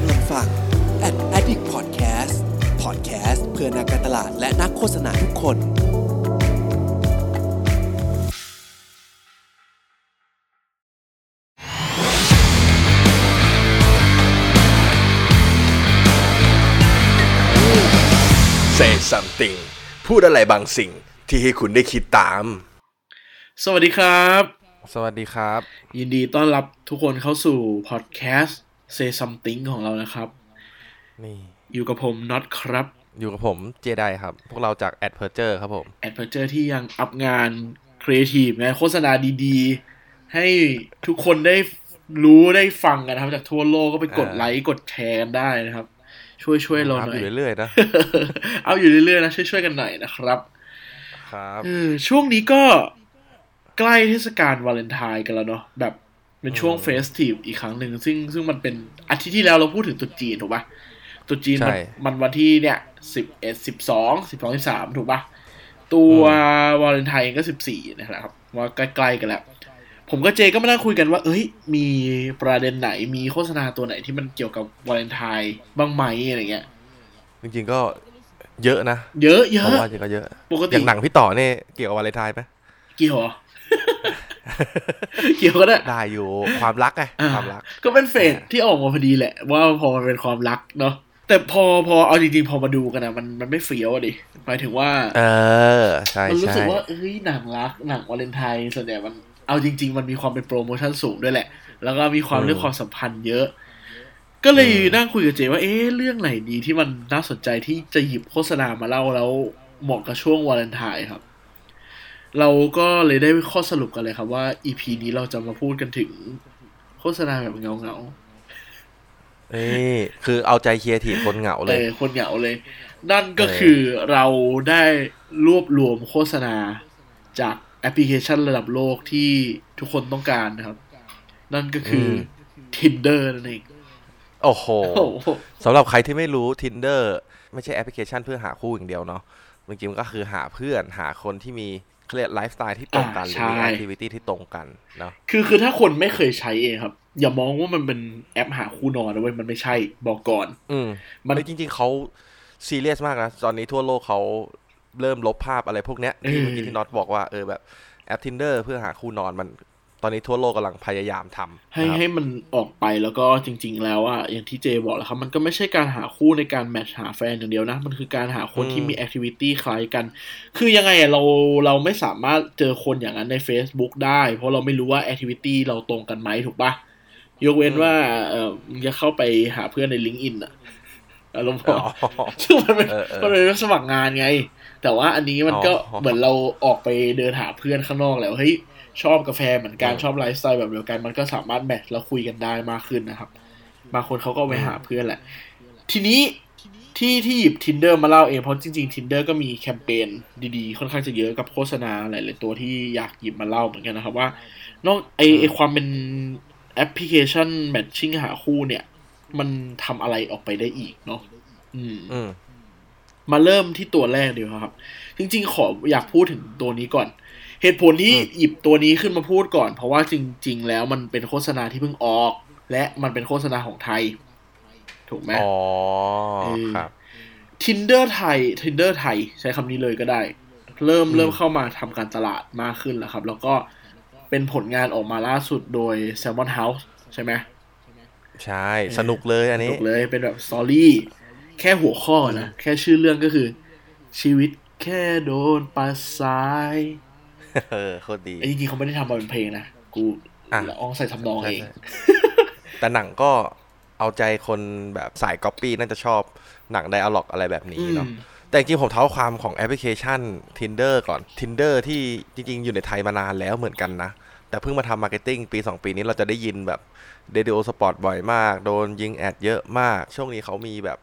กำลังฟัง Ad Addict Podcast Podcast เพื่อนักการตลาดและนักโฆษณาทุกคน Say something พูดอะไรบางสิ่งที่ให้คุณได้คิดตาม สวัสดีครับ สวัสดีครับ ยินดีต้อนรับทุกคนเข้าสู่พอดแคสต์ Say Something ของเรานะครับนี่อยู่กับผมน็อตครับ อยู่กับผมเจไดครับ พวกเราจาก A D P E R T U R E ครับผม AdPerture ที่ยัง up งานครีเอทีฟงานโฆษณาดีๆ ให้ทุกคนได้รู้ได้ฟังกันนะครับ จากทั่วโลกก็ไปกดอ่าไลค์กดแชร์กันได้นะครับ ช่วยช่วยๆเรา up หน่ออยู่เรื่อยๆนะเอาอยู่เรื่อยๆนะช่วยช่วยๆกันหน่อยนะครับ ครับเออช่วงนี้ก็ใกล้เทศกาลวาเลนไทน์กันแล้วเนาะแบบ เป็นช่วง festive อีกครั้งหนึ่งซึ่งซึ่งมันเป็นอาทิตย์ที่แล้วเราพูดถึงตรุษจีนถูกปะตรุษจีนมันใช่มันวันที่เนี่ยสิบเอ็ดสิบสองสิบสองสิบสามถูกปะตัววาเลนไทน์เองก็สิบสี่นะครับ ว่าใกล้ๆกันแล้ว ผมกับเจก็มานั่งคุยกันว่า เอ้ย มีประเด็นไหนมีโฆษณาตัวไหนที่มันเกี่ยวกับวาเลนไทน์บ้างไหมอะไรเงี้ย จริงๆก็เยอะนะ เยอะเยผมอะว่าจริงก็เยอะ ปกอติย่างหนังพี่ต่อเนี่ยเกี่ยวกับวาเลนไทน์ไหมเกี่ยว เหรอเกี่ยวก็ได้ได้อยู่ความรักไงอ่าความรัก ก็เป็นเฟสที่ออกมาพอดีแหละ ว่าพอมันเป็นความรักเนาะแต่พอพอเอาจริงๆพอมาดูกันอะมันมันไม่เฟี้ยวอะดิหมายถึงว่า เออใช่มันรู้ใช่สึกว่าเอ้ยหนังรักหนังวาเลนไทน์ส่วนใหญ่มันเอาจริง ๆ มันมีความเป็นโปรโมชั่นสูงด้วยแหละ แล้วก็มีความเรื่องความสัมพันธ์เยอะ ก็เลยนั่งคุยกับเจว่าเอ๊ะเรื่องไหนดีที่มันน่าสนใจที่จะหยิบโฆษณามาเล่าแล้วเหมาะกับช่วงวาเลนไทน์ครับ เราก็เลยได้ข้อสรุปกันเลยครับว่า EP นี้เราจะมาพูดกันถึงโฆษณาแบบเหงาเหงาๆเอ้ยคือเอาใจเคียร์ทีคนเหงาเลยออคนเหงาเลย นั่นก็เออคือเราได้รวบรวมโฆษณาจากแอปพลิเคชันระดับโลกที่ทุกคนต้องการนะครับ นั่นก็คืออ Tinder นั่นเองโอ้โหโอ้โหสำหรับใครที่ไม่รู้ Tinder ไม่ใช่แอปพลิเคชันเพื่อหาคู่อย่างเดียวเนาะจริงๆมันก็คือหาเพื่อนหาคนที่มี เครียดไลฟ์สไตล์ที่ตรงกันหรือมี activity ที่ตรงกันเนาะคือคือถ้าคนไม่เคยใช้เองครับ อย่ามองว่ามันเป็นแอปหาคู่นอนนะเว้ยมันไม่ใช่บอกก่อน อืมมันเฮ้ยจริง ๆเขาซีเรียสมากนะ ตอนนี้ทั่วโลกเขาเริ่มลบภาพอะไรพวกเนี้ยที่เออเมื่อกี้ที่น็อตบอกว่าเออแบบแอป Tinder เพื่อหาคู่นอนมัน ตอนนี้ทั่วโลกกำลังพยายามทำให้นะครับให้มันออกไปแล้วก็จริง ๆ แล้วอะอย่างที่เจบอกแหล้วครับมันก็ไม่ใช่การหาคู่ในการ match หาแฟนอย่างเดียวนะ มันคือการหาคนที่มี activity คล้ายกัน คือยังไงอะเราเราไม่สามารถเจอคนอย่างนั้นใน Facebook ได้ เพราะเราไม่รู้ว่า activity เราตรงกันไหมถูกปะยกเว้นว่าเออมึงจะเข้าไปหาเพื่อนใน l i ง k ์อินอะอารมณ์พออ๋อซึ่งมันเป็นเออเออมันเป็นรับสมัครงานไง แต่ว่าอันนี้มันก็อ๋อเหมือนเราออกไปเดินหาเพื่อนข้างนอกแล้วเฮ้ย ชอบกาแฟเหมือนกันอืมชอบไลฟ์สไตล์แบบเดียวกัน มันก็สามารถแมทช์แล้วคุยกันได้มากขึ้นนะครับบางคนเขาก็เอาไปหาเพื่อนแหละ ทีนี้ที่ที่หยิบ tinder มาเล่าเองเพราะจริงๆ tinder ก็มีแคมเปญดีๆ ค่อนข้างจะเยอะกับโฆษณาหลายๆตัวที่อยากหยิบมาเล่าเหมือนกันนะครับว่า นอกไอไอความเป็นแอปพลิเคชันแมทชิ่งหาคู่เนี่ย มันทำอะไรออกไปได้อีกเนาะอืมอืมมาเริ่มที่ตัวแรกดีกว่าครับ จริงๆ ขออยากพูดถึงตัวนี้ก่อน เหตุผลที่อืมหยิบตัวนี้ขึ้นมาพูดก่อน เพราะว่าจริง ๆ แล้วมันเป็นโฆษณาที่เพิ่งออก และมันเป็นโฆษณาของไทย ถูกไหมอ๋อเออครับ Tinder ไทย Tinder ไทย ใช้คำนี้เลยก็ได้ เริ่มอืมเริ่มเข้ามาทำการตลาดมากขึ้นแล้วครับ แล้วก็เป็นผลงานออกมาล่าสุดโดย Salmon House ใช่ไหมใช่ สนุกเลยอันนี้ถูกเลยเป็นแบบ story แค่หัวข้อนะ แค่ชื่อเรื่องก็คือ ชีวิตแค่โดนปัดซ้าย เออโคตรดีไอ้จริงๆเขาไม่ได้ทำมาเป็นเพลงนะ กูอะละอองใส่ทำนองเองใช่แต่หนังก็เอาใจคนแบบสายก๊อปปี้น่าจะชอบหนัง dialogue อะไรแบบนี้เนาะอืมแต่จริงๆผมเท้าความของแอปพลิเคชัน Tinder ก่อน Tinder ที่จริง ๆ อยู่ในไทยมานานแล้วเหมือนกันนะ แต่เพิ่งมาทำ marketing ปี 2 ปีนี้เราจะได้ยินแบบเด d ิโอสปอร์ตบ่อยมาก โดนยิง ad เยอะมาก ช่วงนี้เขามีแบบ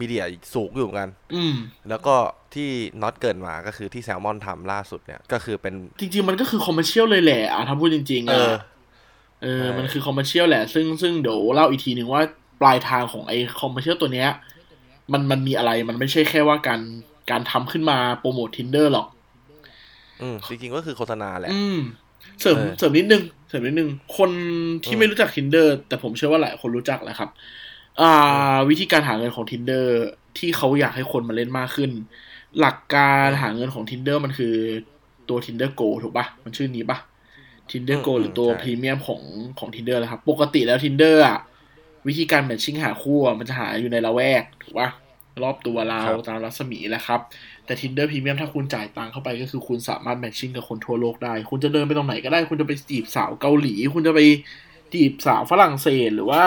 media สูงอยู่เหมือนกันอืมแล้วก็ที่น็อตเกริ่นมาก็คือที่แซลมอนทำล่าสุดเนี่ย ก็คือเป็น จริง ๆ มันก็คือ commercial เลยแหละอะถ้าพูดจริง ๆ เออะอเออใช่มันคือ commercial แหละ ซึ่งซึ่งเดี๋ยวเล่าอีกทีหนึ่งว่าปลายทางของไอ้ commercial ตัวเนี้ย มันมันมีอะไรมันไม่ใช่แค่ว่าการการทำขึ้นมาโปรโมท tinder หรอก อืมจริง ๆ ก็คือโฆษณาแหละ อืมเสริมเออเสริมนิดนึงเสริมนิดนึง คนที่อืมไม่รู้จัก tinder แต่ผมเชื่อว่าหลายคนรู้จักแหละครับ อ่า วิธีการหาเงินของ tinder ที่เขาอยากให้คนมาเล่นมากขึ้น หลักการหาเงินของ tinder มันคือตัว tinder go ถูกปะมันชื่อนี้ปะ tinder go อืมหรือตัวใช่พรีเมียมของของ tinder นะครับ ปกติแล้ว tinder อะวิธีการแมทชิ่งหาคู่อะมันจะหาอยู่ในละแวกถูกปะรอบตัวเราครับตามรัศมีแหละครับ แต่ tinder พรีเมียมถ้าคุณจ่ายตังค์เข้าไปก็คือคุณสามารถแมทชิ่งกับคนทั่วโลกได้ คุณจะเดินไปตรงไหนก็ได้ คุณจะไปจีบสาวเกาหลี คุณจะไปจีบสาวฝรั่งเศส หรือว่า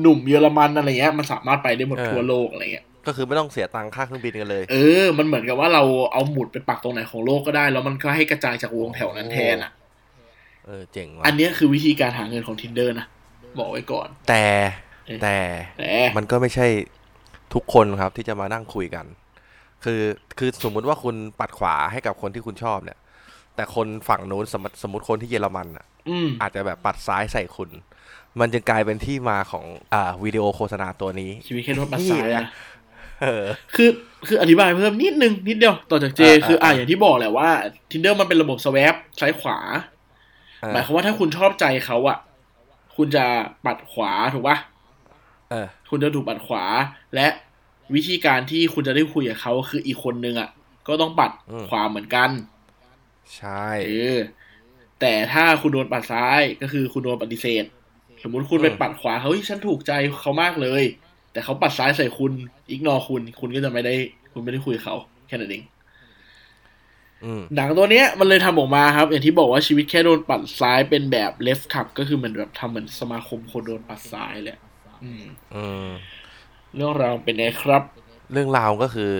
หนุ่มเยอรมันอะไรเงี้ยมันสามารถไปได้หมดทั่วโลกอะไรเงี้ยก็คือไม่ต้องเสียตังค่าเครื่องบินกันเลย เออ มันเหมือนกับว่าเราเอาหมุดไปปักตรงไหนของโลกก็ได้ แล้วมันก็ให้กระจายจากวงแถวนั้นแทนอะ เออ เจ๋งว่ะ อันเนี้ยคือวิธีการหาเงินของ tinder นะ บอกไว้ก่อนแต่เอ๊ะแต่แต่มันก็ไม่ใช่ทุกคนครับที่จะมานั่งคุยกัน คือคือสมมุติว่าคุณปัดขวาให้กับคนที่คุณชอบเนี่ย แต่คนฝั่งนู้นสมมติสมมติคนที่เยอรมันอะอืมอาจจะแบบปัดซ้ายใส่คุณ มันจึงกลายเป็นที่มาของอ่าวิดีโอโฆษณาตัวนี้ ชีวิตแค่รถบัสซ้ายนี่นะไงเออคือคืออธิบายเพิ่มนิดนึง นิดเดียวต่อจากเจอ่าคืออ่าอ่าอย่างที่บอกแหละว่า tinder มันเป็นระบบสว a p ซ้ายขวาเออหมายความว่าถ้าคุณชอบใจเขาอะคุณจะปัดขวาถูกปะเออคุณจะถูกปัดขวา และวิธีการที่คุณจะได้คุยกับเขาคืออีกคนนึงอะก็ต้องปัดอืมขวาเหมือนกัน ใช่เออแต่ถ้าคุณโดนปัดซ้ายก็คือคุณโดนปฏิเสธ สมมุติคุณไปปัดขวาเขาเฮ้ยฉันถูกใจเขามากเลย แต่เขาปัดซ้ายใส่คุณอีกนอคุณ คุณก็จะไม่ได้ คุณไม่ได้คุยกับเขาแค่นั้นเองอืมหนังตัวเนี้ยมันเลยทำออกมาครับ อย่างที่บอกว่าชีวิตแค่โดนปัดซ้ายเป็นแบบ left cup ก็คือเหมือนแบบทำเหมือนสมาคมคนโดนปัดซ้ายแหละอืมอืมเรื่องราวเป็นไงครับ เรื่องราวก็คือ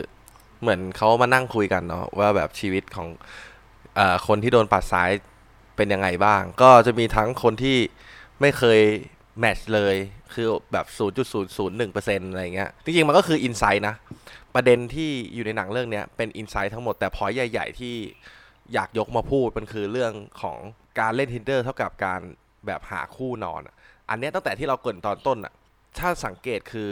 เหมือนเขามานั่งคุยกันเนาะว่าแบบชีวิตของเอ่อคนที่โดนปัดซ้ายเป็นยังไงบ้าง ก็จะมีทั้งคนที่ ไม่เคยแมทช์เลยคือแบบ 0.001%อะไรเงี้ย จริงๆ มันก็คืออินไซต์นะ ประเด็นที่อยู่ในหนังเรื่องเนี้ยเป็นอินไซต์ทั้งหมดแต่พอยใหญ่ ๆ ที่อยากยกมาพูด มันคือเรื่องของการเล่น Tinder เท่ากับการแบบหาคู่นอน อันนี้ตั้งแต่ที่เราเกินตอนต้นอะถ้าสังเกตคือ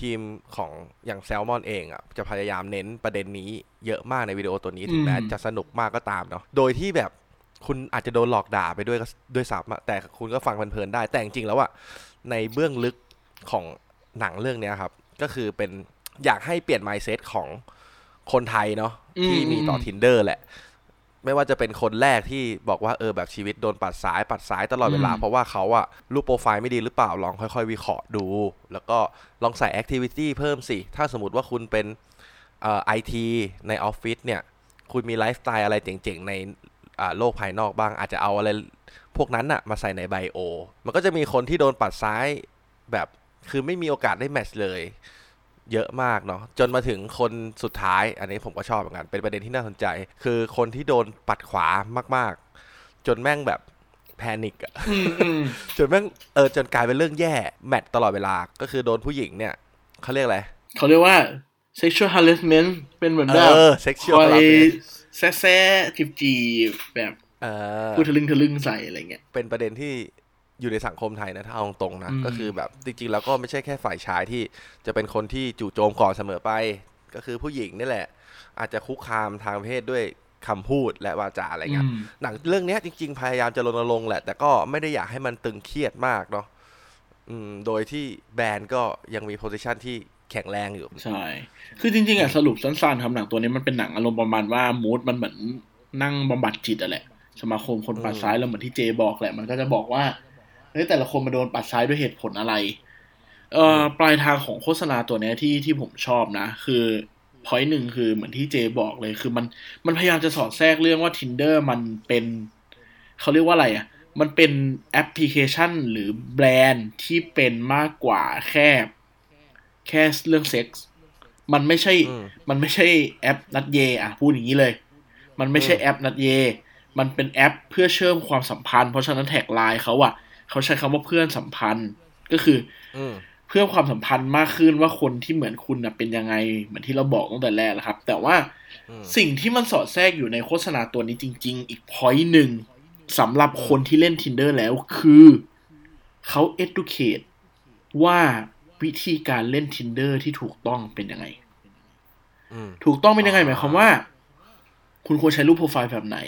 ทีมของอย่างแซลมอนเองอะจะพยายามเน้นประเด็นนี้เยอะมากในวิดีโอตัวนี้ถึงแม้จะสนุกมากก็ตามเนาะ โดยที่แบบ คุณอาจจะโดนหลอกด่าไปด้วยก็ด้วยซ้ำอะแต่คุณก็ฟังเพลินๆได้ แต่จริงๆแล้วอะในเบื้องลึกของหนังเรื่องเนี้ยครับ ก็คือเป็นอยากให้เปลี่ยน mindset ของคนไทยเนาะที่มีต่อ tinder แหละ ไม่ว่าจะเป็นคนแรกที่บอกว่าเออแบบชีวิตโดนปัดซ้ายปัดซ้ายตลอดเวลาอืมเพราะว่าเขาอะรูปโปรไฟล์ไม่ดีหรือเปล่าลองค่อยๆวิเคราะห์ดู แล้วก็ลองใส่แอคทิวิตี้เพิ่มสิ ถ้าสมมติว่าคุณเป็นเอ่อไอทีในออฟฟิศเนี่ย คุณมีไลฟ์สไตล์อะไรเจ๋งๆ ในอ่า โลกภายนอกบ้าง อาจจะเอาอะไรพวกนั้นอะมาใส่ใน bio มันก็จะมีคนที่โดนปัดซ้ายแบบคือไม่มีโอกาสได้ match เลย เยอะมากเนาะจนมาถึงคนสุดท้าย อันนี้ผมก็ชอบเหมือนกันเป็นประเด็นที่น่าสนใจ คือคนที่โดนปัดขวามาก ๆ จนแม่งแบบ panic อะอืมอืมจนแม่งเออจนกลายเป็นเรื่องแย่ match ตลอดเวลาก็คือโดนผู้หญิงเนี่ยเขาเรียกอะไรเขาเรียกว่า sexual harassment เป็นเหมือนแบบเออค sexual อย harassment แซ่แซ่จีบจีบแบบเออพูดทะลึ่งทะลึ่งใส่อะไรเงี้ยเป็นประเด็นที่อยู่ในสังคมไทยนะถ้าเอาตรงๆนะอืมก็คือแบบจริงๆแล้วก็ไม่ใช่แค่ฝ่ายชายที่จะเป็นคนที่จู่โจมก่อนเสมอไป ก็คือผู้หญิงนี่แหละ อาจจะคุกคามทางเพศด้วยคำพูดและวาจาอะไรเงี้ยอืมหนังเรื่องเนี้ยจริง ๆ พยายามจะรณรงค์แหละ แต่ก็ไม่ได้อยากให้มันตึงเครียดมากเนาะอืมโดยที่แบรนด์ก็ยังมีโพสิชันที่ แข็งแรงอยู่ ใช่ คือจริงๆอะสรุปสั้นๆครับหนังตัวนี้มันเป็นหนังอารมณ์ประมาณว่ามูดมันเหมือนนั่งบำบัดจิตอะแหละ สมาคมคนปัดซ้ายแล้วเหมือนที่เจบอกแหละ มันก็จะบอกว่าเฮ้ยแต่ละคนมาโดนปัดซ้ายด้วยเหตุผลอะไร เอ่อปลายทางของโฆษณาตัวเนี้ยที่ที่ผมชอบนะ คือพอยหนึ่งคือเหมือนที่เจบอกเลย คือมันมันพยายามจะสอดแทรกเรื่องว่า tinder มันเป็นเขาเรียกว่าอะไรอะมันเป็นแอปพลิเคชันหรือแบรนด์ที่เป็นมากกว่าแค่ แค่เรื่องเซ็กส์มันไม่ใช่อืมมันไม่ใช่แอปนัดเย อะ พูดอย่างนี้เลย มันไม่ใช่อืมแอปนัดเย มันเป็นแอปเพื่อเชื่อมความสัมพันธ์ เพราะฉะนั้น tagline เขาอะ เขาใช้คำว่าเพื่อนสัมพันธ์ ก็คืออืมเพื่อความสัมพันธ์มากขึ้นว่าคนที่เหมือนคุณน่ะเป็นยังไง เหมือนที่เราบอกตั้งแต่แรกแล้วครับ แต่ว่าอืมสิ่งที่มันสอดแทรกอยู่ในโฆษณาตัวนี้จริง ๆ อีก point หนึ่งสำหรับคนที่เล่น Tinder แล้วคือเขา educate ว่า วิธีการเล่น Tinder ที่ถูกต้องเป็นยังไงอืมถูกต้องเป็นยังไงหมายความว่า คุณควรใช้รูปโปรไฟล์แบบไหน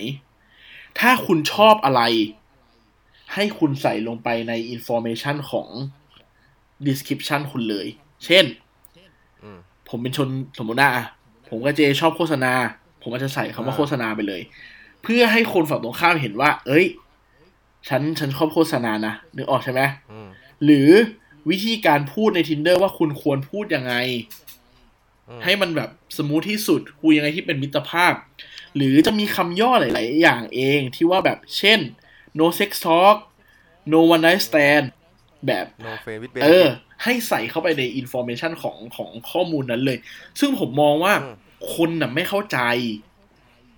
ถ้าคุณชอบอะไร ให้คุณใส่ลงไปใน information ของ description คุณเลย เช่นอืมผมเป็นชนสมมติว่าอะผมกับเจชอบโฆษณา ผมอาจจะใส่คำว่าอ่าโฆษณาไปเลย เพื่อให้คนฝั่งตรงข้ามเห็นว่า เอ้ย ฉันฉันชอบโฆษณานะนึกออกใช่ไหมอืมหรือ วิธีการพูดใน tinder ว่าคุณควรพูดยังไงอืมให้มันแบบสมูทที่สุดคุยยังไงที่เป็นมิตรภาพ หรือจะมีคำย่อหลาย ๆ อย่างเองที่ว่าแบบเช่น no sex talk no one night stand แบบ no friend with benefit เออ ให้ใส่เข้าไปใน information ของของข้อมูลนั้นเลย ซึ่งผมมองว่าคนน่ะไม่เข้าใจ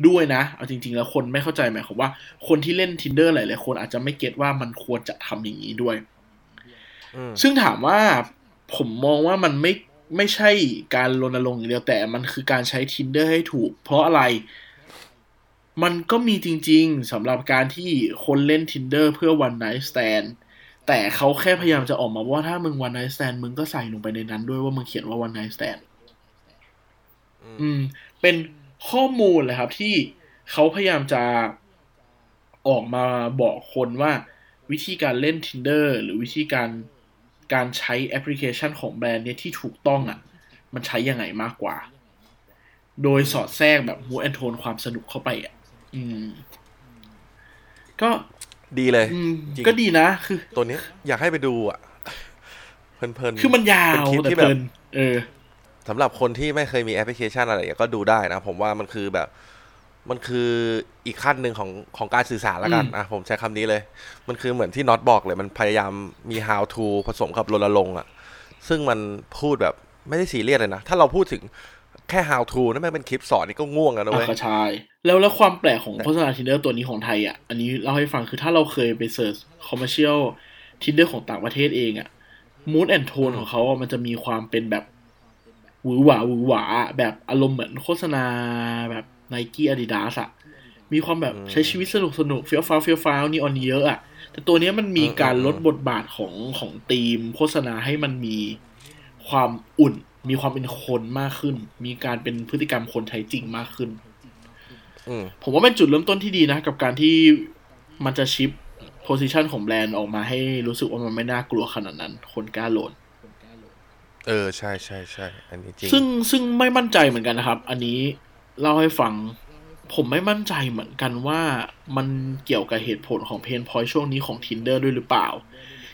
ด้วยนะ เอาจริง ๆ แล้วคนไม่เข้าใจหมายความว่าคนที่เล่น Tinder หลาย ๆ คนอาจจะไม่ get ว่ามันควรจะทำอย่างนี้ด้วยอืม ซึ่งถามว่าผมมองว่ามันไม่ไม่ใช่การรณรงค์อย่างเดียวแต่มันคือการใช้ Tinder ให้ถูก เพราะอะไร มันก็มีจริงๆสำหรับการที่คนเล่น tinder เพื่อ one night stand แต่เขาแค่พยายามจะออกมาว่าถ้ามึง one night stand มึงก็ใส่ลงไปในนั้นด้วยว่ามึงเขียนว่า one night stand อืม เป็นข้อมูลเลยครับที่เขาพยายามจะออกมาบอกคนว่าวิธีการเล่น tinder หรือวิธีการ การใช้แอปพลิเคชันของแบรนด์เนี้ยที่ถูกต้องอะ มันใช้ยังไงมากกว่า โดยสอดแทรกแบบมูแอนโทนความสนุกเข้าไปอะ อืม ก็ดีเลยอืมจริงก็ดีนะคือ ตัวเนี้ยอยากให้ไปดูอะ เพลินๆ คือมันยาวเป็นคลิปแต่ที่เพแบบลินเออสำหรับคนที่ไม่เคยมีแอปพลิเคชันอะไรอย่างเงี้ยก็ดูได้นะ ผมว่ามันคือแบบ มันคืออีกขั้นหนึ่งของของการสื่อสารแล้วกันอืมอะผมใช้คำนี้เลย มันคือเหมือนที่น็อตบอกเลย มันพยายามมี how to ผสมกับรณรงค์อะ ซึ่งมันพูดแบบไม่ได้ซีเรียสเลยนะ ถ้าเราพูดถึงแค่ how to นั่นไม่เป็นคลิปสอนนี่ก็ง่วงแล้วนะเว้ยอะก็ใช่แล้วแล้วความแปลกของโฆษณา Tinder ตัวนี้ของไทยอะ อันนี้เล่าให้ฟังคือถ้าเราเคยไป search commercial Tinder ของต่างประเทศเองอะ mood and tone ของเขาอะมันจะมีความเป็นแบบหวือหวาหวือหวาแบบอารมณ์เหมือนโฆษณาแบบ Nike Adidas อะมีความแบบใช้ชีวิตสนุกสนุกเฟี้ยวฟ้าวเฟี้ยวฟ้าวนี่ออนเยอะอะแต่ตัวเนี้ยมันมีการลดบทบาทของของธีม โฆษณาให้มันมีความอุ่น มีความเป็นคนมากขึ้น มีการเป็นพฤติกรรมคนใช้จริงมากขึ้นอืมผมว่าเป็นจุดเริ่มต้นที่ดีนะ กับการที่มันจะ shift position ของแบรนด์ออกมาให้รู้สึกว่ามันไม่น่ากลัวขนาดนั้น คนกล้าโหลดเออ ใช่ใช่ใช่อันนี้จริงซึ่งซึ่งไม่มั่นใจเหมือนกันนะครับ อันนี้ เล่าให้ฟัง ผมไม่มั่นใจเหมือนกันว่ามันเกี่ยวกับเหตุผลของ pain point ช่วงนี้ของ Tinder ด้วยหรือเปล่า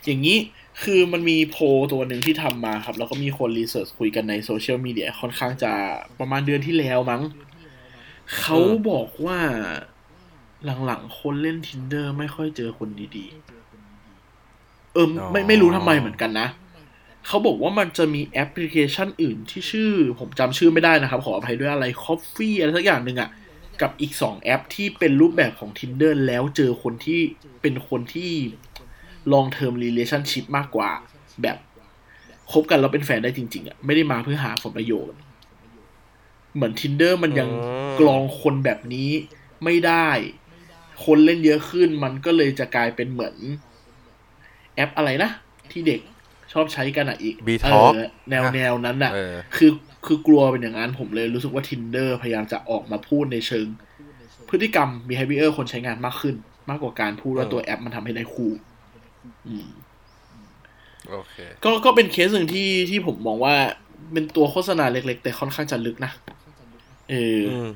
อย่างนี้คือมันมีโพลตัวหนึ่งที่ทำมาครับ แล้วก็มีคน research คุยกันในโซเชียลมีเดียค่อนข้างจะประมาณเดือนที่แล้วมั้งเขาบอกว่าหลังๆ คนเล่น Tinder ไม่ค่อยเจอคนดีๆ เออไม่ไม่รู้ทำไมเหมือนกันนะ เขาบอกว่ามันจะมีแอปพลิเคชันอื่นที่ชื่อ ผมจำชื่อไม่ได้นะครับ ขออภัยด้วยอะไร Coffee อะไรสักอย่างหนึ่งอะกับอีกสองแอปที่เป็นรูปแบบของ Tinder แล้วเจอคนที่เป็นคนที่ long term relationship มากกว่า แบบคบกันแล้วเป็นแฟนได้จริง ๆอะไม่ได้มาเพื่อหาผลประโยชน์ เหมือน Tinder มันยังอืมกรองคนแบบนี้ไม่ได้ คนเล่นเยอะขึ้นมันก็เลยจะกลายเป็นเหมือน แอปอะไรนะ ที่เด็ก ชอบใช้กันอะอีก BeeTalk เออแนวแนวนั้นอะเออคือคือกลัวเป็นอย่างนั้นผมเลยรู้สึกว่า Tinder พยายามจะออกมาพูดในเชิง พฤติกรรม behavior คนใช้งานมากขึ้น มากกว่าการพูดว่าเออตัวแอปมันทำให้ได้คู่อืมโอเค ก็ก็เป็นเคสหนึ่งที่ที่ผมมองว่าเป็นตัวโฆษณาเล็ก ๆ แต่ค่อนข้างจะลึกนะเออออืม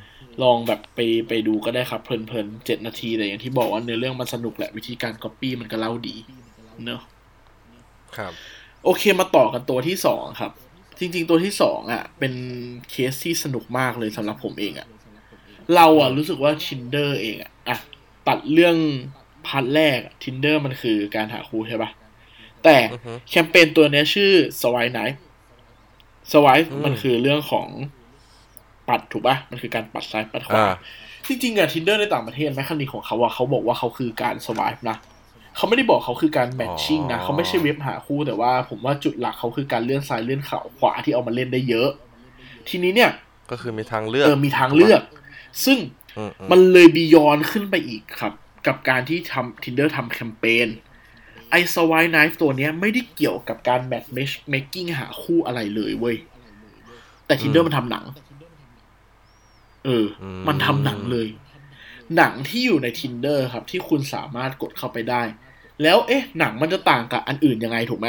ลองแบบไปไปดูก็ได้ครับเพลินๆเจ็ดนาทีแต่อย่างที่บอกว่าเนื้อเรื่องมันสนุกแหละวิธีการก๊อปปี้มันก็เล่าดี เนอะครับ โอเคมาต่อกันตัวที่สองครับ จริง ๆ ตัวที่สองอะ เป็นเคสที่สนุกมากเลยสำหรับผมเองอะ เราอะรู้สึกว่า tinder เองอะอะตัดเรื่อง part แรก tinder มันคือการหาคู่ใช่ปะแต่อือฮึแคมเปญตัวเนี้ยชื่อ Swipe Night swipe อืมมันคือเรื่องของปัดถูกปะมันคือการปัดซ้ายปัดขวาอ่าจริงๆอะ tinder ในต่างประเทศ mechanic ของเขาอะเขาบอกว่าเขาคือการ swipe นะ เขาไม่ได้บอกเขาคือการ matching นะอ๋อเขาไม่ใช่เว็บหาคู่แต่ว่า ผมว่าจุดหลักเขาคือการเลื่อนซ้ายเลื่อนขวาขวาที่เอามาเล่นได้เยอะ ทีนี้เนี่ย ก็คือมีทางเลือกเออมีทางเลือก ซึ่งอืมอืมมันเลยบียอนขึ้นไปอีกครับ กับการที่ทำ tinder ทำแคมเปญไอ swipe knife ตัวเนี้ยไม่ได้เกี่ยวกับการ match making หาคู่อะไรเลยเว้ย แต่ tinder มันทำหนัง เออ มันทำหนังเลย หนังที่อยู่ใน tinder ครับ ที่คุณสามารถกดเข้าไปได้ แล้วเอ๊ะ หนังมันจะต่างกับอันอื่นยังไงถูกไหม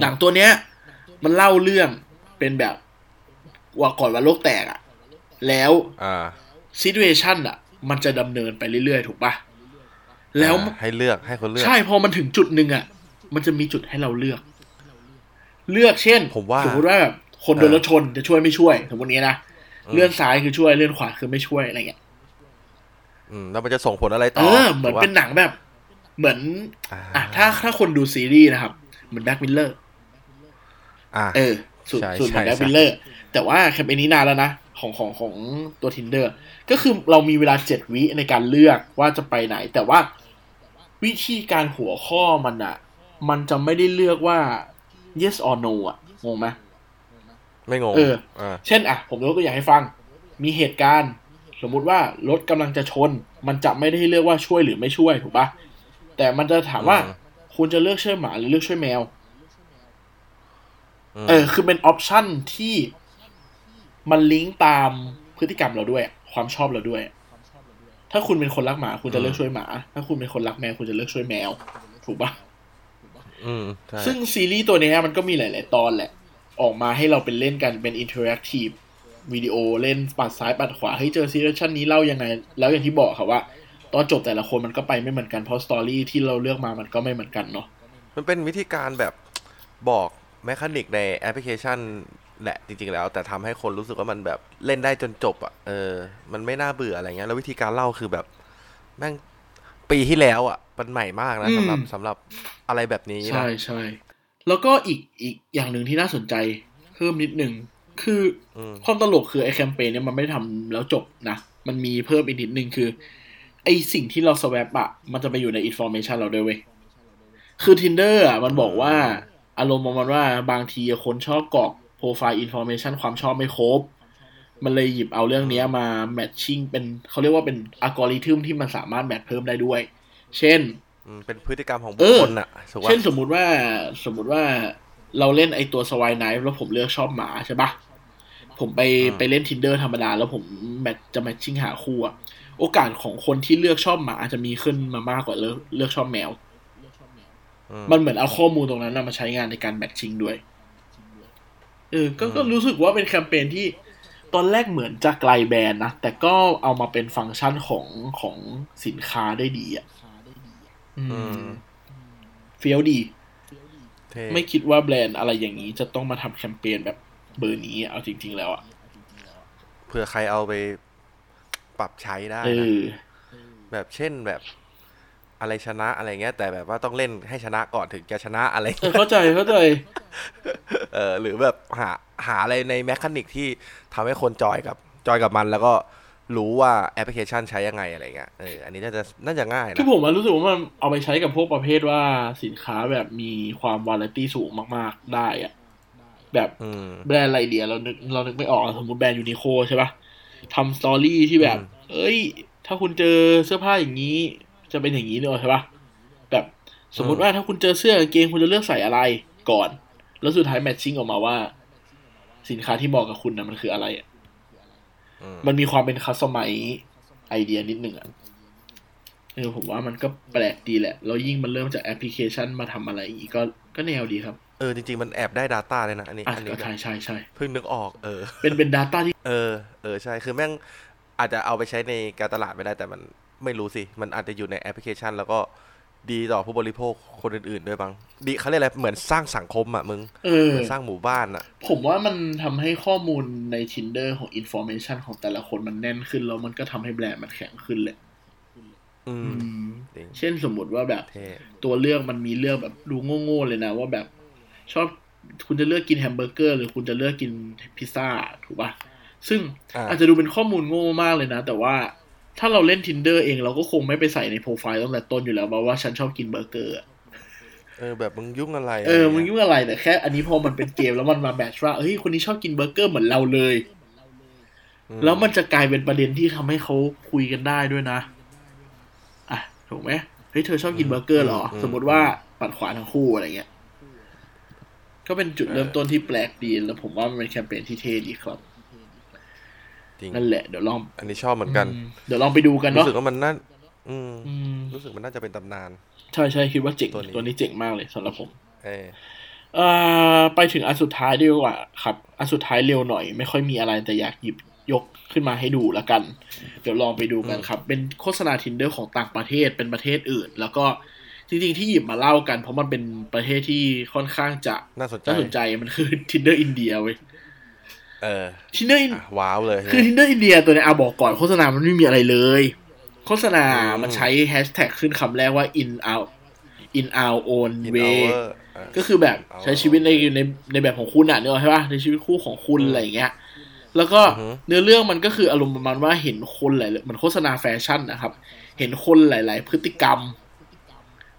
หนังตัวเนี้ย มันเล่าเรื่องเป็นแบบว่าก่อนวันโลกแตกอะแล้วอ่าซีดูเอชันอะมันจะดำเนินไปเรื่อยๆ ถูกปะแล้วอ่าให้เลือกให้คนเลือก ใช่พอมันถึงจุดหนึ่งอะมันจะมีจุดให้เราเลือก เลือกเช่นผมว่าสมมติว่าแบบคนโดนรถชนจะช่วยไม่ช่วยสมมตินี้นะเลื่อนซ้ายคือช่วยเลื่อนขวาคือไม่ช่วยอะไรเงี้ยอืมแล้วมันจะส่งผลอะไรต่เอออเหมือนเป็นหนังแบบ เหมือนอ่าอะถ้าถ้าคนดูซีรีส์นะครับ เหมือน Black Mirror อ่าเออสูตรใช่สูตรเหมือนใช่แบ็กมิลเลอร์แต่ว่าแคมเปญนี้นานแล้วนะของของของตัว tinder ก็คือเรามีเวลาเจ็ดวิในการเลือกว่าจะไปไหน แต่ว่าวิธีการหัวข้อมันอะมันจะไม่ได้เลือกว่า yes or no อะงงไหมไม่งงเอออ่าเช่นอะ ผมยกตัวอย่างให้ฟัง มีเหตุการณ์ สมมุติว่ารถกำลังจะชน มันจะไม่ได้ให้เลือกว่าช่วยหรือไม่ช่วยถูกปะ แต่มันจะถามว่า คุณจะเลือกช่วยหมาหรือเลือกช่วยแมวมเออ คือเป็นออปชันที่มันลิงก์ตามพฤติกรรมเราด้วย ความชอบเราด้วย ถ้าคุณเป็นคนรักหมา คุณจะเลือกช่วยหมา ถ้าคุณเป็นคนรักแมวคุณจะเลือกช่วยแมว ถูกปะอืมใช่ซึ่งซีรีส์ตัวเนี้ยมันก็มีหลาย ๆ ตอนแหละ ออกมาให้เราเป็นเล่นกันเป็น interactive วิดีโอเล่นปัดซ้ายปัดขวาเฮ้ยเจอ situation นี้เล่ายังไง แล้วอย่างที่บอกค่ะว่า ตอนจบแต่ละคนมันก็ไปไม่เหมือนกันเพราะ story ที่เราเลือกมามันก็ไม่เหมือนกันเนาะมันเป็นวิธีการแบบบอก mechanic ในแอปพลิเคชันแหละจริงๆแล้ว แต่ทำให้คนรู้สึกว่ามันแบบเล่นได้จนจบอะเออ มันไม่น่าเบื่ออะไรเงี้ยแล้ววิธีการเล่าคือแบบแม่งปีที่แล้วอะมันใหม่มากนะสำหรับสำหรับอะไรแบบนี้นะใช่ใช่แล้วก็อีกอีกอย่างหนึ่งที่น่าสนใจเพิ่มนิดหนึ่งคืออืมความตลกคือไอ้แคมเปญเนี่ยมันไม่ได้ทำแล้วจบนะมันมีเพิ่มอีกนิดหนึ่งคือ ไอ้สิ่งที่เราสว a ปอะมันจะไปอยู่ในอินโฟ a t ชันเราด้วยเว้ย คือ tinder อะมันบอกว่า อารมณ์ประมาณว่าบางทีคนชอบกรอกโปรไฟล์อินโฟ a t ชันความชอบไม่ครบ มันเลยหยิบเอาเรื่องเนี้ยมาแมทชิ่งเป็นเขาเรียกว่าเป็นอัลกอริทึมที่มันสามารถแมทเพิ่มได้ด้วย เช่นอืมเป็นพฤติกรรมของบุเอคอคลอะถูกว่าเช่นสมมุติว่าสมมุติว่าเราเล่นไอตัวสวายไนฟ์แล้วผมเลือกชอบหมาใช่ปะผมไปไปเล่น tinder ธรรมดา แล้วผมแมทจะแมทชิ่งหาคู่อะ โอกาสของคนที่เลือกชอบหมาจะมีขึ้นมามากกว่าเลือกเลือกชอบแมวอืมมันเหมือนเอาข้อมูลตรงนั้นนะมาใช้งานในการแมทชิ่งด้วย เออ ก็ก็รู้สึกว่าเป็นแคมเปญที่ตอนแรกเหมือนจะไกลแบรนด์นะ แต่ก็เอามาเป็นฟังก์ชันของของสินค้าได้ดีอะอือืมมเฟี้ยวดีเท่ไม่คิดว่าแบรนด์อะไรอย่างนี้จะต้องมาทำแคมเปญแบบเบอร์นี้เอาจริง ๆ แล้วอะเผื่อใครเอาไป ปรับใช้ได้เอนะอแบบเช่นแบบอะไรชนะอะไรเงี้ย แต่แบบว่าต้องเล่นให้ชนะก่อนถึงจะชนะอะไรเออเข้าใจเข้าใจเออหรือแบบหาหาอะไรใน mechanic ที่ทำให้คนจอยกับจอยกับมันแล้วก็รู้ว่าแอปพลิเคชันใช้ยังไงอะไรเงี้ยเอออันนี้น่าจะน่าจะง่ายคือนะผมอะรู้สึกว่ามันเอาไปใช้กับพวกประเภทว่าสินค้าแบบมีความวาไรตี้สูงมาก ๆ ได้อะแบบอืมแบรนด์อะไรเดียวเรานึกเรานึกไม่ออกอะสมมติแบรนด์ Uniqlo ใช่ปะ ทำ story ที่แบบอืมเอ้ย ถ้าคุณเจอเสื้อผ้าอย่างนี้ จะเป็นอย่างนี้เลยใช่ปะแบบสมมุติว่าถ้าคุณเจอเสื้อกางเกงคุณจะเลือกใส่อะไรก่อน แล้วสุดท้ายแมทชิ่งออกมาว่า สินค้าที่เหมาะกับคุณนะมันคืออะไรอะอืมมันมีความเป็นคัสตอมไมไอเดียนิดหนึ่งอะเออผมว่ามันก็แปลกดีแหละ แล้วยิ่งมันเริ่มจากแอปพลิเคชันมาทำอะไรอีกก็ก็แนวดีครับ เออจริงๆ มันแอบได้ Data เลยนะ อันนี้อะอันนี้ก็ใช่ใช่ใช่เพิ่งนึกออกเออ เป็นเป็น Data ที่ เออ เออใช่คือแม่งอาจจะเอาไปใช้ในการตลาดไม่ได้แต่มันไม่รู้สิ มันอาจจะอยู่ในแอปพลิเคชัน แล้วก็ดีต่อผู้บริโภคคนอื่นๆ ด้วยบ้างดีเขาเรียกอะไรเหมือนสร้างสังคมอะมึงเออเหมือนสร้างหมู่บ้านอะ ผมว่ามันทำให้ข้อมูลใน Tinder ของ Information ของแต่ละคนมันแน่นขึ้น แล้วมันก็ทำให้แบรนด์มันแข็งขึ้นแหละอือืมมจริงเช่นสมมุติว่าแบบเท่ตัวเลือกมันมีเลือกแบบดูโง่ๆเลยนะ ว่าแบบ ชอบคุณจะเลือกกินแฮมเบอร์เกอร์ หรือคุณจะเลือกกินพิซซ่าถูกป่ะ ซึ่งอะอาจจะดูเป็นข้อมูลโง่มากเลยนะ แต่ว่าถ้าเราเล่น tinder เองเราก็คงไม่ไปใส่ในโปรไฟล์ตั้งแต่ต้นอยู่แล้วว่าฉันชอบกินเบอร์เกอร์อะเออแบบมึงยุ่งอะไร เออมึงะไรยุ่งอะไรแต่แค่อันนี้พอมันเป็นเกมแล้วมันมา match ว่าเฮ้ยคนนี้ชอบกินเบอร์เกอร์เหมือนเราเลยอืแล้วมันจะกลายเป็นประเด็นที่ทำให้เขาคุยกันได้ด้วยนะ อะถูกไหมเฮ้ยเธอชอบกินเบอร์เกอร์เหรอ สมมติว่าปัดขวาทั้งคู่อะไรเงี้ย ก็เป็นจุดเริ่มต้นที่แปลกดี แล้วผมว่ามันเป็นแคมเปญที่เท่ดีครับจริงนั่นแหละเดี๋ยวลอง อันนี้ชอบเหมือนกันอืมเดี๋ยวลองไปดูกันเนาะรู้สึกว่ามันน่าอืมอืมรู้สึกมันน่าจะเป็นตำนาน ใช่ใช่คิดว่าเจ๋งตัวนี้ตัวนี้เจ๋งมากเลยสำหรับผมเออเอ่อไปถึงอันสุดท้ายดีกว่าครับ อันสุดท้ายเร็วหน่อย ไม่ค่อยมีอะไรแต่อยากหยิบยกขึ้นมาให้ดูละกัน เดี๋ยวลองไปดูกันครับ เป็นโฆษณา tinder ของต่างประเทศเป็นประเทศอื่น แล้วก็ จริงๆที่หยิบมาเล่ากัน เพราะมันเป็นประเทศที่ค่อนข้างจะน่าสนใจน่าสนใจมันคือ tinder อินเดียเว้ยเออ tinder อะว้าวเลย คือ tinder อินเดียตัวเนี้ยเอาบอกก่อนโฆษณามันไม่มีอะไรเลย โฆษณาอืมมันใช้แฮชแท็กขึ้นคำแรกว่า in our in our own อิน way เวอร์ก็คือแบบเอาใช้ชีวิตในในในแบบของคุณอะเนกอะใช่ปะในชีวิตคู่ของคุณอืมอะไรอย่างเงี้ยแล้วก็อือฮึเนื้อเรื่องมันก็คืออารมณ์ประมาณว่าเห็นคนหลายเหมือนโฆษณาแฟชั่นนะครับ เห็นคนหลาย ๆ พฤติกรรม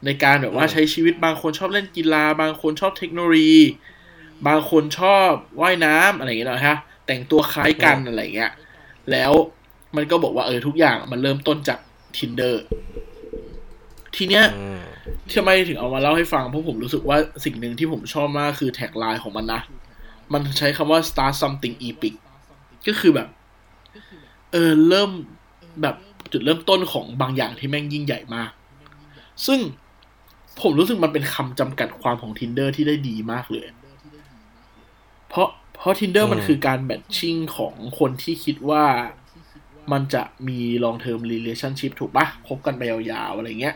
ในการแบบว่าใช้ชีวิตบางคนชอบเล่นกีฬา บางคนชอบเทคโนโลยี บางคนชอบว่ายน้ำอะไรอย่างเงี้ยนะฮะ แต่งตัวคล้ายกันอะไรอย่างเงี้ย แล้วมันก็บอกว่าเออทุกอย่างมันเริ่มต้นจาก tinder ทีเนี้ยอืมทำไมถึงเอามาเล่าให้ฟังเพราะผมรู้สึกว่าสิ่งหนึ่งที่ผมชอบมากคือแท็กไลน์ของมันนะ มันใช้คำว่า start something epic ก็คือแบบ เออเริ่มแบบจุดเริ่มต้นของบางอย่างที่แม่งยิ่งใหญ่มาก ซึ่ง ผมรู้สึกมันเป็นคำจำกัดความของ tinder ที่ได้ดีมากเลย เพราะเพราะ tinder มันคือการแมทชิ่งของคนที่คิดว่ามันจะมี long term relationship ถูกปะคบกันไปยาวๆ อะไรเงี้ย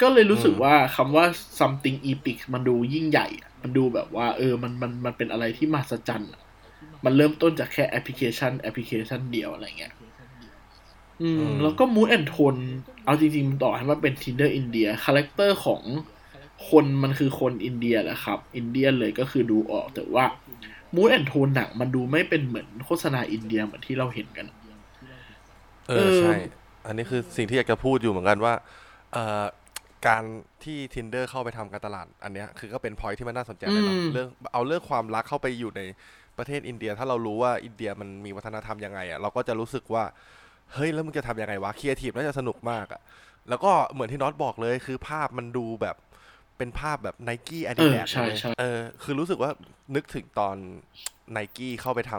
ก็เลยรู้สึกว่าคำว่า something epic มันดูยิ่งใหญ่อะมันดูแบบว่า เออ มันมันมันเป็นอะไรที่มหัศจรรย์อะมันเริ่มต้นจากแค่แอปพลิเคชันแอปพลิเคชันเดียวอะไรเงี้ย อืม แล้วก็ mood and tone เอาจริงๆต่อให้มันเป็น tinder อินเดีย character ของคนมันคือคนอินเดียแหละครับ อินเดียเลยก็คือดูออกแต่ว่า mood and tone หนังมันดูไม่เป็นเหมือนโฆษณาอินเดียเหมือนที่เราเห็นกันเอเอออใช่ อันนี้คือสิ่งที่อยากจะพูดอยู่เหมือนกันว่า เอ่อการที่ tinder เข้าไปทำการตลาด อันเนี้ยคือก็เป็นพอยที่มันน่าสนใจเลยเนาะอืมเรื่องเอาเรื่องความรักเข้าไปอยู่ในประเทศอินเดีย ถ้าเรารู้ว่าอินเดียมันมีวัฒนธรรมยังไงอะเราก็จะรู้สึกว่า เฮ้ยแล้วมึงจะทำยังไงวะครีเอทีฟน่าจะสนุกมากอะแล้วก็เหมือนที่น็อตบอกเลยคือภาพมันดูแบบเป็นภาพแบบ Nike Adidas ใช่ใช่เออคือรู้สึกว่านึกถึงตอนไนกี้เข้าไปท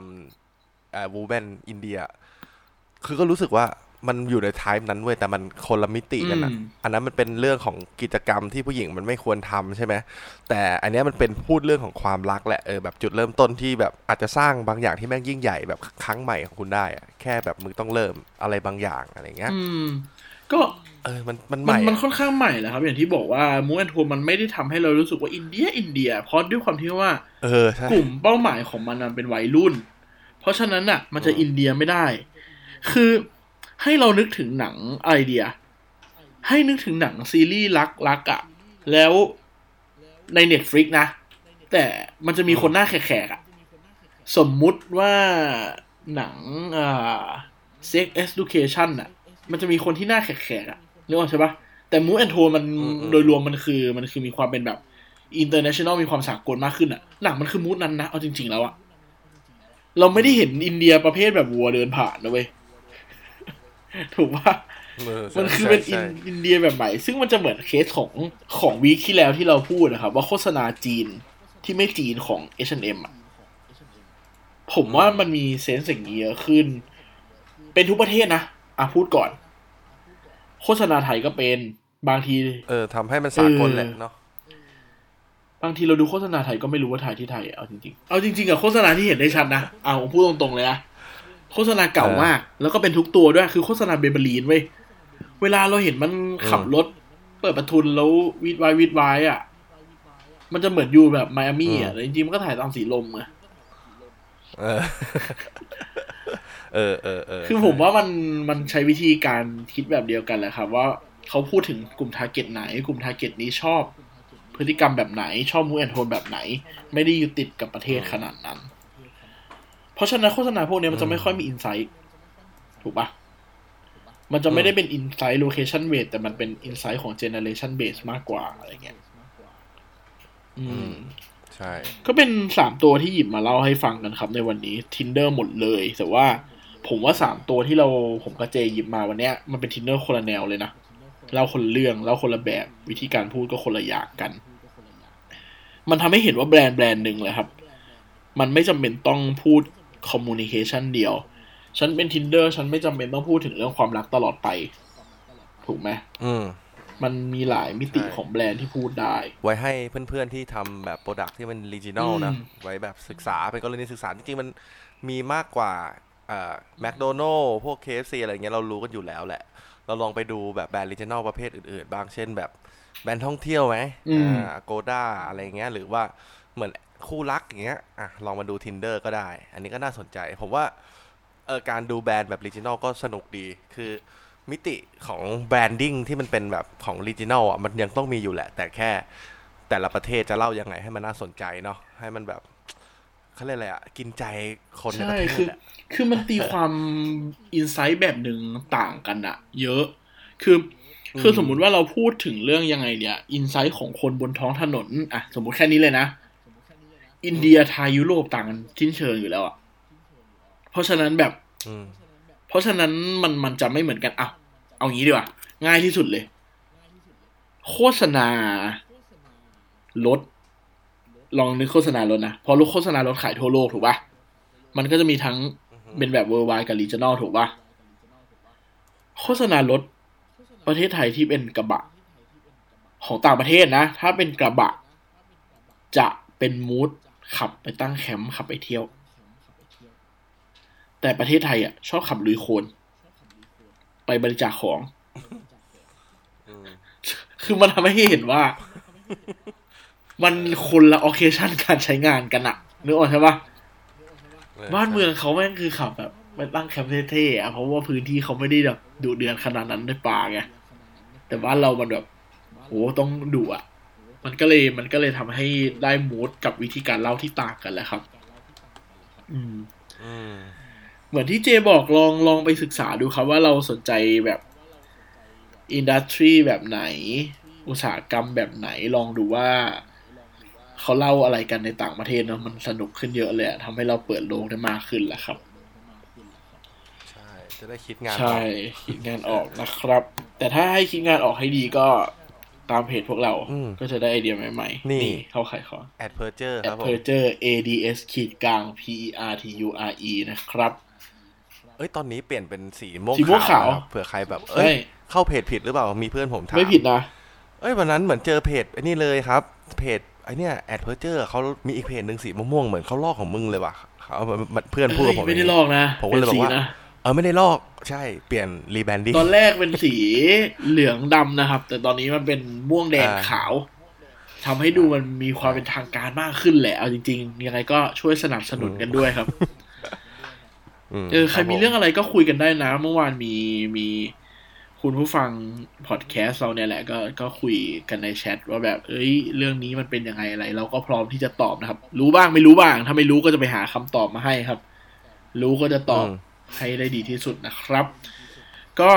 ำเอ่อ woman อินเดีย คือก็รู้สึกว่า มันอยู่ใน type นั้นเว้ยแต่มันคนละมิติกันอะอืมอันนั้นมันเป็นเรื่องของกิจกรรมที่ผู้หญิงมันไม่ควรทำใช่ไหมแต่อันเนี้ยมันเป็นพูดเรื่องของความรักแหละเออแบบจุดเริ่มต้นที่แบบอาจจะสร้างบางอย่างที่แม่งยิ่งใหญ่แบบครั้งใหม่ของคุณได้อะแค่แบบมึงต้องเริ่มอะไรบางอย่างอะไรเงี้ยอืมก็เออมันมันใหมันม่มันอะค่อนข้างใหม่แหละครับ อย่างที่บอกว่ามูแอนทัวมันไม่ได้ทำให้เรารู้สึกว่าอินเดียอินเดีย เพราะด้วยความที่ว่า เออใช่กลุ่มเป้าหมายของมันนะเป็นวัยรุ่น เพราะฉะนั้นอะ มันจะอินเดียไม่ได้ คือ ให้เรานึกถึงหนังอะไรเดีย ให้นึกถึงหนังซีรีส์รักรักอะแล้วใน Netflix นะ แต่มันจะมีคนหน้าแขกๆอะสมมุติว่าหนังอ่า Sex Education อะมันจะมีคนที่หน้าแขกๆอะนึกออกใช่ปะแต่ mood and tone มันโดยรวมมันคือมันคือมีความเป็นแบบ international มีความสากลมากขึ้นอะหนังมันคือ mood นั้นนะ เอาจริง ๆ แล้วอะเราไม่ได้เห็นอินเดียประเภทแบบวัวเดินผ่านนะเว้ย ถูกปะเออใช่มันคือเป็นอิใช่นใช่อินเดียแบบใหม่ ซึ่งมันจะเหมือนเคสของของวีคที่แล้วที่เราพูดนะครับ ว่าโฆษณาจีนที่ไม่จีนของ H&M อะผมว่ามันมีเซนส์อย่างนี้เยอะขึ้น เป็นทุกประเทศนะ อะพูดก่อน โฆษณาไทยก็เป็นบางที เออทำให้มันสากลแหละเนาะบางทีเราดูโฆษณาไทยก็ไม่รู้ว่าถ่ายที่ไทยเอาจริงๆ เอาจริงๆอะโฆษณาที่เห็นได้ชัดนะ เอาผมพูดตรงๆเลยนะ โฆษณาเก่ามาก แล้วก็เป็นทุกตัวด้วย คือโฆษณา Burberry เว้ย เวลาเราเห็นมันขับรถ เปิดประทุนแล้ววี้ดว้ายวี้ดว้ายอะ มันจะเหมือนอยู่แบบไมอามี่อะแต่จริงๆ มันก็ถ่ายตามสีลมอะเออ เออเออเออ คือผมว่ามันมันใช้วิธีการคิดแบบเดียวกันแหละครับ ว่าเขาพูดถึงกลุ่ม target ไหน กลุ่ม target นี้ชอบ พฤติกรรมแบบไหน ชอบ mood and tone แบบไหน ไม่ได้ยึดติดกับประเทศขนาดนั้น เพราะฉะนั้นโฆษณาพวกเนี้ยมันจะไม่ค่อยมี insight ถูกปะมันจะไม่ได้เป็น insight location based แต่มันเป็น insight ของ generation based มากกว่าอะไรเงี้ย อืม ใช่ ก็เป็นสามตัวที่หยิบมาเล่าให้ฟังกันครับในวันนี้ Tinder หมดเลย แต่ว่าผมว่าสามตัวที่เราผมกับเจหยิบมาวันเนี้ย มันเป็น Tinder คนละแนวเลยนะเล่าคนละเรื่องเล่าคนละแบบ วิธีการพูดก็คนละอย่างกัน มันทำให้เห็นว่าแบรนด์แบรนด์หนึ่งเลยครับ มันไม่จำเป็นต้องพูด communication เดียว ฉันเป็น Tinder ฉันไม่จำเป็นต้องพูดถึงเรื่องความรักตลอดไป ถูกไหมอืมมันมีหลายมิติใช่ของแบรนด์ที่พูดได้ ไว้ให้เพื่อนๆที่ทำแบบ product ที่มัน regional นะอืมไว้แบบศึกษาเป็นกรณีศึกษาจริงๆมันมีมากกว่าเอ่อแมคโดนัลพวก KFC อะไรเงี้ยเรารู้กันอยู่แล้วแหละ เราลองไปดูแบบแบรนด์ regional ประเภทอื่นๆ บ้างเช่นแบบแบรนด์ท่องเที่ยวไหมอืม Agoda อะไรเงี้ยหรือว่าเหมือน คู่รักอย่างเงี้ยอะลองมาดู Tinder ก็ได้ อันนี้ก็น่าสนใจ ผมว่าเออการดูแบรนด์แบบ regional ก็สนุกดี คือมิติของ branding ที่มันเป็นแบบของ regional อะมันยังต้องมีอยู่แหละ แต่แค่แต่ละประเทศจะเล่ายังไงให้มันน่าสนใจเนาะให้มันแบบเขาเรียกอะไรอะกินใจคนในประเทศอะใช่คือคือมันตีความ insight แบบหนึ่งต่างกันอะเยอะ คือ คือสมมุติว่าเราพูดถึงเรื่องยังไงเนี่ยอินไซต์ของคนบนท้องถนนอะสมมุติแค่นี้เลยนะ อินเดียไทยยุโรปต่างกันชิ้นเชิงอยู่แล้วอะเพราะฉะนั้นแบบอืมเพราะฉะนั้นมันมันจะไม่เหมือนกันอะเอางี้ดีกว่า ง่ายที่สุดเลย โฆษณารถลองนึกโฆษณารถนะ พอรู้โฆษณารถขายทั่วโลกถูกปะมันก็จะมีทั้งเป็นแบบเวอร์ไวกับรีเจนอลถูกปะโฆษณารถประเทศไทยที่เป็นกระบะ ของต่างประเทศนะ ถ้าเป็นกระบะ จะเป็นมูด ขับไปตั้งแคมป์ขับไปเที่ยว แต่ประเทศไทยอะ ชอบขับลุยโคลนไปบริจาคของอืมคือมันทำให้เห็นว่า มันคนละ occasion การใช้งานกันอะนึกออกใช่ปะบ้านเมืองเขาแม่งคือขับแบบไปตั้งแคมป์เท่ๆอะเพราะว่าพื้นที่เขาไม่ได้แบบดุเดือดขนาดนั้นด้วยป่าไงแต่บ้านเรามันแบบโหต้องดุอะ มันก็เลยมันก็เลยทำให้ได้ mood กับวิธีการเล่าที่ต่างกันแหละครับอืมอืมเหมือนที่เจบอกลองลองไปศึกษาดูครับว่าเราสนใจแบบindustry แบบไหน อุตสาหกรรมแบบไหนลองดูว่าเขาเล่าอะไรกันในต่างประเทศเนาะมันสนุกขึ้นเยอะเลยอะทำให้เราเปิดโลกได้มากขึ้นแหละครับ ใช่ จะได้คิดงานใช่ออกคิดงานออกนะครับ แต่ถ้าให้คิดงานออกให้ดีก็ ตามเพจพวกเราอืมก็จะได้ไอเดียใหม่ๆ นี่เข้าขายของ Adpertureครับผม a d p e r t u r e ads ขีดกลาง p e r t u r e นะครับ เอ้ยตอนนี้เปลี่ยนเป็นสีม่วงสีม่วงขาวนะครับเผื่อใครแบบใช่เอ้ย เข้าเพจผิดหรือเปล่า มีเพื่อนผมถามไม่ผิดนะ เอ้ยวันนั้นเหมือนเจอเพจไอ้นี่เลยครับ เพจไอ้เนี่ย Adperture เขามีอีกเพจหนึ่งสีม่วงๆเหมือนเขาลอกของมึงเลยว่ะเขาเพื่อนพูดกับผมอย่างนี้ไม่ได้ลอกนะผมก็เลยบอกว่าเป็นสีนะ เออไม่ได้ลอกใช่เปลี่ยน rebranding ตอนแรกเป็นสีเหลืองดำนะครับ แต่ตอนนี้มันเป็นม่วงแดงอ่าขาวทำให้ดูมันมีความเป็นทางการมากขึ้นแหละเอาจริง ๆ ยังไงก็ช่วยสนับสนุนกันด้วยครับมเออใครมีเรื่องอะไรก็คุยกันได้นะ เมื่อวานมีมีคุณผู้ฟังพอดแคสต์เราเนี่ยแหละก็ก็คุยกันในแชทว่าแบบ เอ้ย เรื่องนี้มันเป็นยังไงอะไร เราก็พร้อมที่จะตอบนะครับ รู้บ้างไม่รู้บ้าง ถ้าไม่รู้ก็จะไปหาคำตอบมาให้ครับ รู้ก็จะตอบอืม ให้ได้ดีที่สุดนะครับ ก็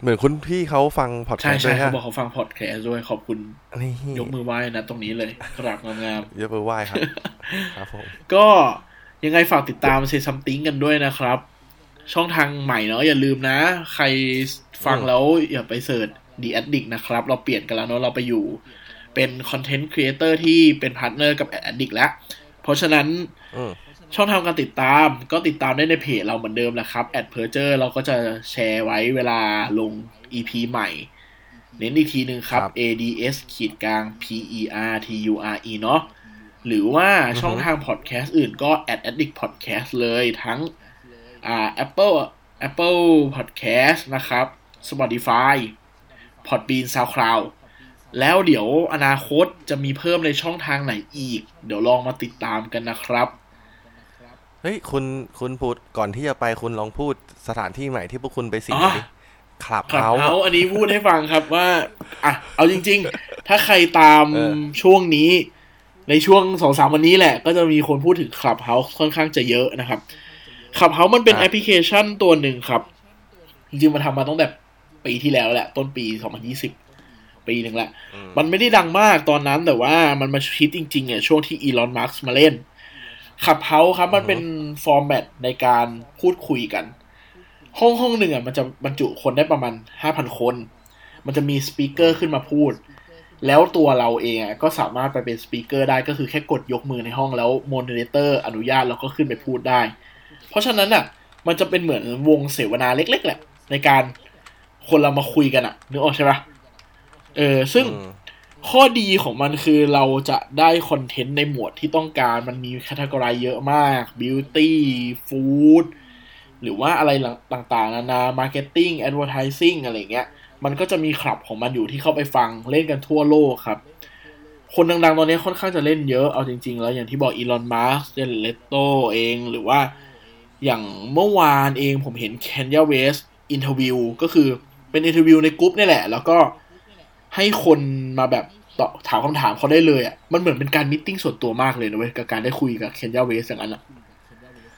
เหมือนคุณพี่เขาฟังพอดแคใช่สต์ด้ใช่วยเขาฮะบอกเขาฟังพอดแคสต์ด้วยขอบคุณนี่ยกมือไหว้นะตรงนี้เลยกราบงามยกมือไหว้ครับครับผมๆก็ยังไงฝากติดตาม Say Something กันด้วยนะครับ ช่องทางใหม่เนาะอย่าลืมนะ ใครฟังอืมแล้วอย่าไป search The Addict นะครับ เราเปลี่ยนกันแล้วเนาะเราไปอยู่ เป็น content creator ที่เป็น partner กับ Addict แล้ว เพราะฉะนั้นอืม ช่องทางการติดตามก็ติดตามได้ในเพจเราเหมือนเดิมแหละครับ a d p e r t u r e เราก็จะแชร์ไว้เวลาลง EP ใหม่ เน้นอีกทีหนึ่งครับครับ ads ขีดกลาง p e r t u r e เนาะหรือว่าช่องทางพอดแคสต์อื่นก็ ad addict podcast เลยทั้งอ่า Apple Apple Podcast นะครับ Spotify Podbean SoundCloud แล้วเดี๋ยวอนาคตจะมีเพิ่มในช่องทางไหนอีก เดี๋ยวลองมาติดตามกันนะครับ เฮ้ยคุณคุณพูดก่อนที่จะไปคุณลองพูดสถานที่ใหม่ที่พวกคุณไปสิงอ๋อดิคลับ Clubhouse เอาอันนี้พูดให้ฟังครับว่าอะเอาจริง ๆ ถ้าใครตามเออช่วงนี้ ในช่วงสองสามวันนี้แหละ ก็จะมีคนพูดถึง Clubhouse ค่อนข้างจะเยอะนะครับ Clubhouse มันเป็นแอปพลิเคชันตัวหนึ่งครับ จริงๆมันทำมาตั้งแต่ปีที่แล้วแหละ ต้นปี2020ปีหนึ่งแหละอืมมันไม่ได้ดังมากตอนนั้นแต่ว่ามันมาฮิตจริงๆอะช่วงที่อีลอนมัสก์มาเล่น Clubhouse ครับ มันเป็นformat ในการพูดคุยกัน ห้องห้องหนึ่งอะมันจะบรรจุคนได้ประมาณห้าพันคน มันจะมี speaker ขึ้นมาพูด แล้วตัวเราเองอะก็สามารถไปเป็น speaker ได้ก็คือแค่กดยกมือในห้องแล้ว moderator อนุญาตแล้วก็ขึ้นไปพูดได้ เพราะฉะนั้นอะ มันจะเป็นเหมือนวงเสวนาเล็ก ๆ แหละ ในการคนเรามาคุยกันอะนึกออกใช่ปะเออซึ่งอืม ข้อดีของมันคือเราจะได้ content ในหมวดที่ต้องการมันมี category เยอะมาก beauty food หรือว่าอะไรต่างๆ นานา marketing advertising อะไรเงี้ย มันก็จะมีคลับของมันอยู่ที่เข้าไปฟังเล่นกันทั่วโลกครับ คนดังๆ ตอนนี้ค่อนข้างจะเล่นเยอะ เอาจริง ๆ แล้วอย่างที่บอกอีลอนมัสก์ Jared Leto เอง หรือว่าอย่างเมื่อวานเองผมเห็น Kanye West interview ก็คือเป็น interview ในกรุ๊ปนี่แหละ แล้วก็ ให้คนมาแบบตอบถามคำถามเขาได้เลยอะมันเหมือนเป็นการ meeting ส่วนตัวมากเลยนะเว้ยกับการได้คุยกับ Kanye West อย่างนั้นอะ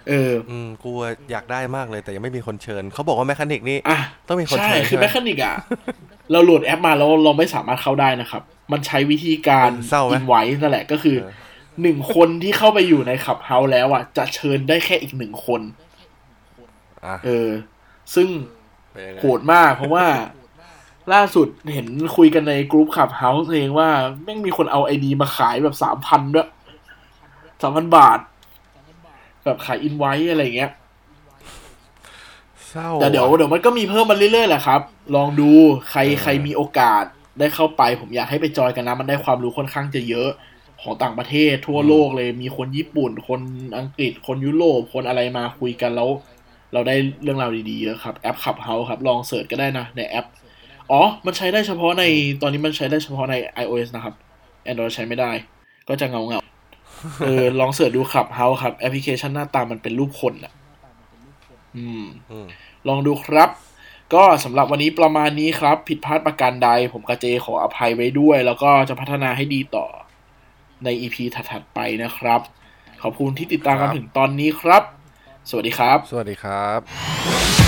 เอออืมกูอยากได้มากเลยแต่ยังไม่มีคนเชิญ เขาบอกว่า mechanic นี่อะต้องมีคนใช่เชิญคือใช่ไหแม mechanic อะ เราโหลดแอปมาแล้วเราไม่สามารถเข้าได้นะครับ มันใช้วิธีการเศร้าไหมอินไว้นั่นแหละก็คือเออหนึ่งคนที่เข้าไปอยู่ในขับเฮาแล้วอะ จะเชิญได้แค่อีกหนึ่งคนอะเออ ซึ่งเป็นยังไงโหดมากเพราะว่า ล่าสุดเห็นคุยกันในกรุ๊ป Clubhouse เองว่าแม่งมีคนเอา ID มาขายแบบสามพันด้วยสามพันบาท แบบขายอินไว้อะไรอย่างเงี้ยเศร้าแต่เดี๋ยวว่ะเดี๋ยวมันก็มีเพิ่มมาเรื่อยๆแหละครับ ลองดูใครเออใครมีโอกาสได้เข้าไป ผมอยากให้ไปจอยกันนะ มันได้ความรู้ค่อนข้างจะเยอะของต่างประเทศทั่วโลกเลยมีคนญี่ปุ่น คนอังกฤษ คนยุโรปคนอะไรมาคุยกันแล้ว เราได้เรื่องราวดีๆเยอะครับ แอป Clubhouse ครับ ลอง search ก็ได้นะ ในแอป อ๋อ มันใช้ได้เฉพาะในตอนนี้มันใช้ได้เฉพาะใน iOS นะครับ Android ใช้ไม่ได้ ก็จะเหงาเหงาๆเออ ลอง search ดู Clubhouse ครับ แอปพลิเคชันหน้าตามันเป็นรูปคนอะอืมอืม ลองดูครับ ก็สำหรับวันนี้ประมาณนี้ครับ ผิดพลาดประการใด ผมกับเจขออภัยไว้ด้วย แล้วก็จะพัฒนาให้ดีต่อใน EP ถัดๆไปนะครับ ขอบคุณที่ติดตามกันครับถึงตอนนี้ครับ สวัสดีครับ สวัสดีครับ